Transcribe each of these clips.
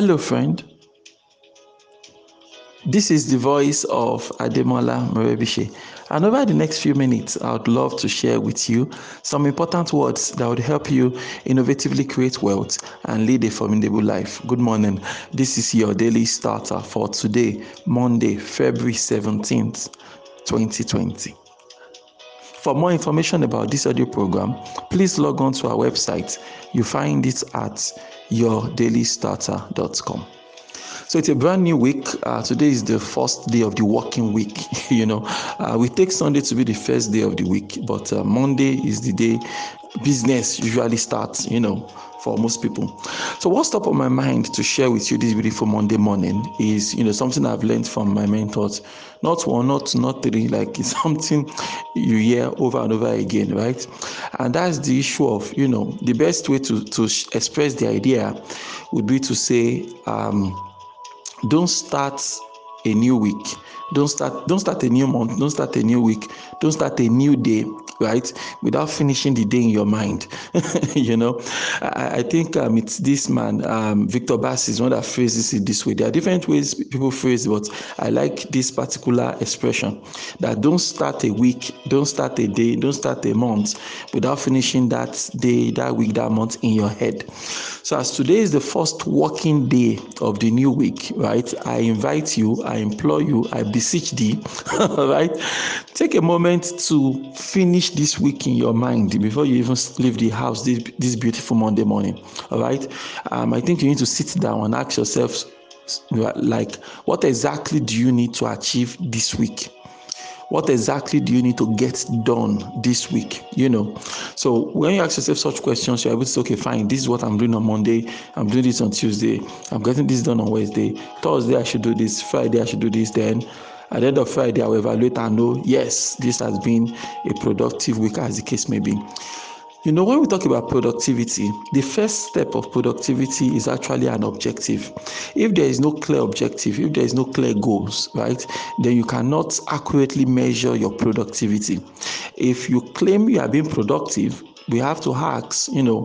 Hello, friend. This is the voice of Ademola Morebise. And over the next few minutes, I would love to share with you some important words that would help you innovatively create wealth and lead a formidable life. Good morning. This is your daily starter for today, Monday, February 17th, 2020. For more information about this audio program, please log on to our website. You find it at yourdailystarter.com. So it's a brand new week. Uh, today is the first day of the working week. you know, uh, we take Sunday to be the first day of the week, but uh, Monday is the day business usually starts. You know, for most people. So what's top of my mind to share with you this beautiful Monday morning is you know something I've learned from my mentors. Not one, not not three. Like it's something you hear over and over again, right? And that's the issue of you know the best way to to express the idea would be to say. Um, don't start a new week don't start don't start a new month don't start a new week don't start a new day right? Without finishing the day in your mind you know? I, I think um, it's this man um, victor bass is one that phrases it this way. There are different ways people phrase it but i like this particular expression that don't start a week don't start a day don't start a month without finishing that day that week that month in your head. So as today is the first working day of the new week right? I invite you i implore you i beseech thee right? Take a moment to finish this week in your mind before you even leave the house this, this beautiful monday morning all right? Um, i think you need to sit down and ask yourself like what exactly do you need to achieve this week? What exactly do you need to get done this week? You know? So when you ask yourself such questions you're able to say okay fine this is what i'm doing on monday. I'm doing this on tuesday. I'm getting this done on wednesday. Thursday i should do this. Friday i should do this. Then at the end of friday i will evaluate and know yes this has been a productive week as the case may be you know, when we talk about productivity, the first step of productivity is actually an objective. If there is no clear objective, if there is no clear goals, right, then you cannot accurately measure your productivity. If you claim you are being productive, we have to ask, you know,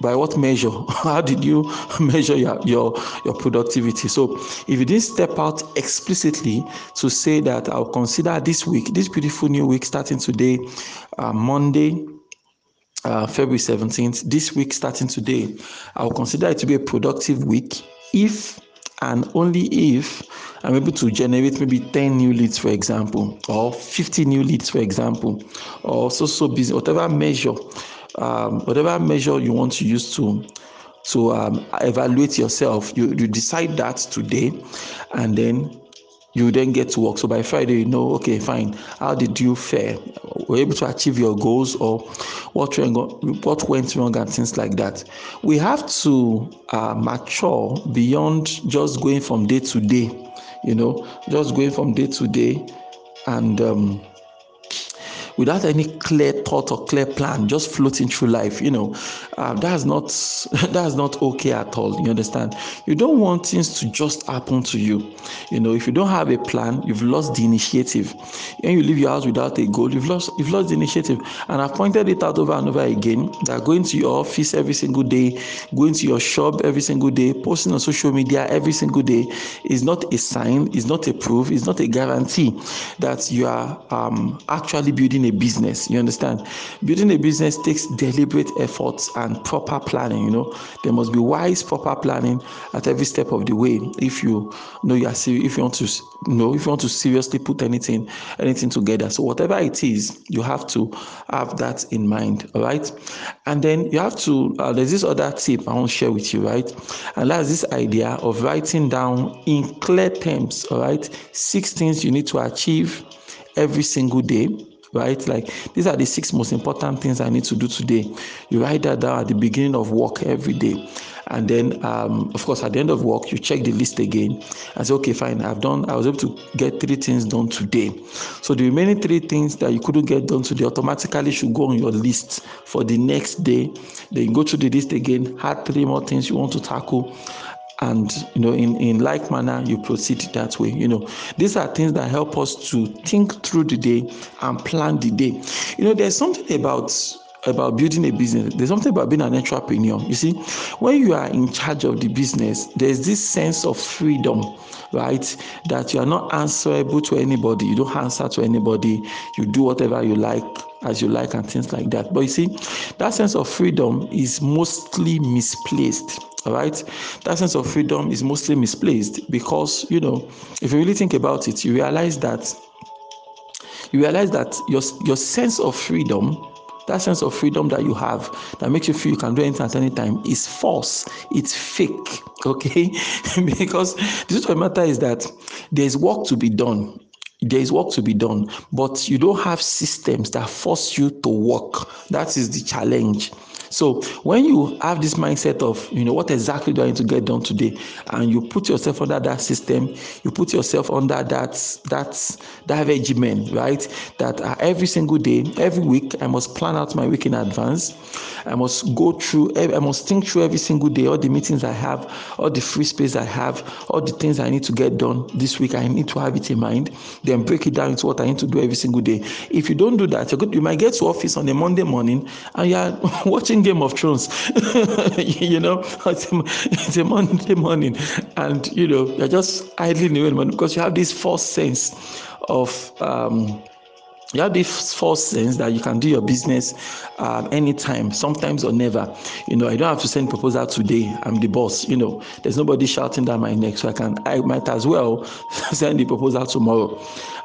by what measure? How did you measure your, your your productivity? So if you didn't step out explicitly to say that i'll consider this week this beautiful new week starting today uh, monday uh, February 17th, this week starting today, I will consider it to be a productive week if and only if I'm able to generate maybe 10 new leads, for example, or 50 new leads, for example, or so so busy, whatever measure, um, whatever measure you want to use to to um, evaluate yourself, you, you decide that today, and then you then get to work. So by Friday, you know, okay, fine. How did you fare? Were you able to achieve your goals, or what what went wrong, and things like that. We have to uh, mature beyond just going from day to day. You know, just going from day to day, and um, without any clear thought or clear plan, just floating through life, you know, uh, that's not that's not okay at all. You understand? You don't want things to just happen to you. You know, if you don't have a plan, you've lost the initiative. When you leave your house without a goal, you've lost you've lost the initiative. And I've pointed it out over and over again that going to your office every single day, going to your shop every single day, posting on social media every single day is not a sign, is not a proof, is not a guarantee that you are um, actually building a a business. You understand? Building a business takes deliberate efforts and proper planning. You know, there must be wise, proper planning at every step of the way. If you know you are serious, if you want to know, if you want to seriously put anything, anything together. So whatever it is, you have to have that in mind. All right, and then you have to. Uh, there's this other tip I want to share with you, right? And that's this idea of writing down in clear terms. All right, six things you need to achieve every single day right? Like these are the six most important things I need to do today. You write that down at the beginning of work every day. And then, um, of course, at the end of work, you check the list again and say, okay, fine, I've done, I was able to get three things done today. So the remaining three things that you couldn't get done today automatically should go on your list for the next day. Then you go through the list again, add three more things you want to tackle and you know in in like manner you proceed that way you know. These are things that help us to think through the day and plan the day. You know there's something about about building a business. There's something about being an entrepreneur. You see when you are in charge of the business there's this sense of freedom right that you are not answerable to anybody. You don't answer to anybody. You do whatever you like as you like and things like that. But you see that sense of freedom is mostly misplaced right? That sense of freedom is mostly misplaced because you know if you really think about it you realize that you realize that your your sense of freedom that sense of freedom that you have that makes you feel you can do anything at any time is false. It's fake okay? Because the truth of the matter is that there's work to be done. There is work to be done but you don't have systems that force you to work. That is the challenge so when you have this mindset of, you know, what exactly do I need to get done today, and you put yourself under that system, you put yourself under that that that regimen, right? That uh, every single day, every week, I must plan out my week in advance. I must go through, I must think through every single day, all the meetings I have, all the free space I have, all the things I need to get done this week. I need to have it in mind. Then break it down into what I need to do every single day. If you don't do that. You might get to office on a Monday morning and you're watching Game of Thrones. you know, it's a, it's a Monday morning, and you know you're just idling away because you have this false sense of. Um, you have this false sense that you can do your business um, anytime, sometimes or never. You know, I don't have to send proposal today. I'm the boss. You know, there's nobody shouting down my neck, so I can. I might as well send the proposal tomorrow,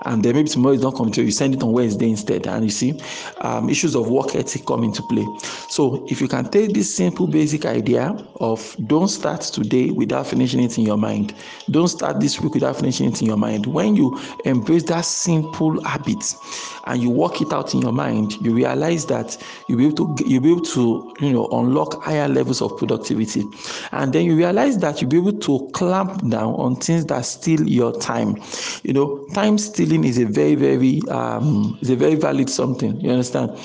and then maybe tomorrow is not coming to you. Send it on Wednesday instead, and you see, um, issues of work ethic come into play. So if you can take this simple, basic idea of don't start today without finishing it in your mind. Don't start this week without finishing it in your mind. When you embrace that simple habit and you work it out in your mind, you realize that you'll be able to you'll be able to you know unlock higher levels of productivity. And then you realize that you'll be able to clamp down on things that steal your time. You know, time stealing is a very, very um is a very valid something. You understand?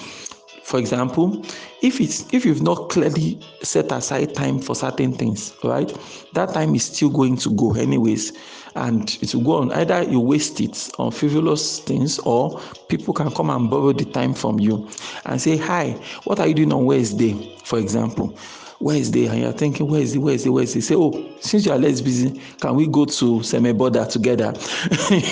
For example, if it's if you've not clearly set aside time for certain things, right, that time is still going to go anyways, and it will go on. Either you waste it on frivolous things, or people can come and borrow the time from you and say, "Hi, what are you doing on Wednesday?" For example. Wednesday, and you're thinking, Wednesday, Wednesday, Wednesday. Say, oh, since you are less busy, can we go to Semeboda together?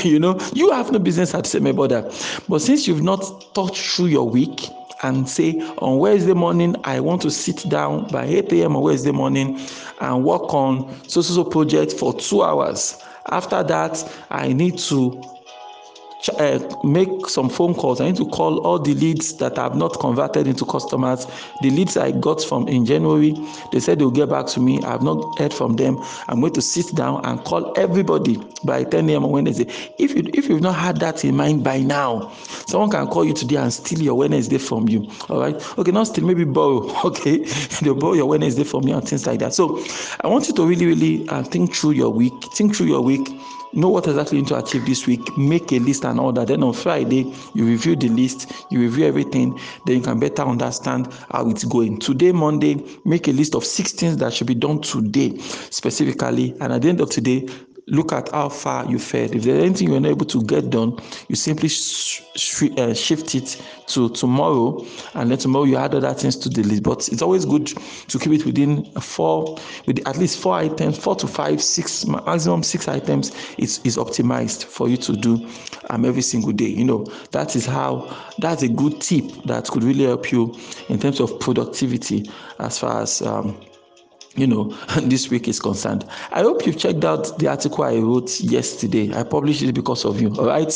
you know, you have no business at Semeboda. But since you've not thought through your week, and say on Wednesday morning I want to sit down by 8 a.m. on Wednesday morning and work on so so project for two hours. After that, I need to uh, make some phone calls. I need to call all the leads that I have not converted into customers. The leads I got from in January, they said they'll get back to me. I have not heard from them. I'm going to sit down and call everybody by 10 a.m. on Wednesday. If you if you've not had that in mind by now, someone can call you today and steal your Wednesday from you. All right. Okay, not steal, maybe borrow. Okay, they'll borrow your Wednesday from you and things like that. So I want you to really, really uh, think through your week. Think through your week know what exactly you need to achieve this week. Make a list and order then on friday you review the list you review everything then you can better understand how it's going. Today monday make a list of six things that should be done today specifically. And at the end of today look at how far you fared. If there's anything you're not able to get done, you simply sh- sh- uh, shift it to tomorrow, and then tomorrow you add other things to the list. But it's always good to keep it within four, with at least four items, four to five, six, maximum six items is, is optimized for you to do um, every single day. You know, that is how, that's a good tip that could really help you in terms of productivity as far as um, you know this week is concerned. I hope you've checked out the article i wrote yesterday. I published it because of you all right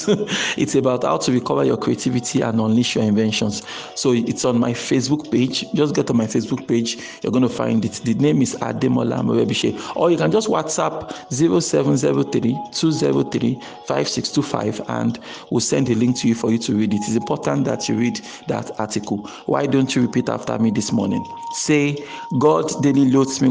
it's about how to recover your creativity and unleash your inventions. So it's on my facebook page. Just get on my facebook page. You're going to find it. The name is ademola morebise or you can just whatsapp 0703 203 5625 and we'll send a link to you for you to read it. It's important that you read that article. Why don't you repeat after me this morning? Say god daily loads me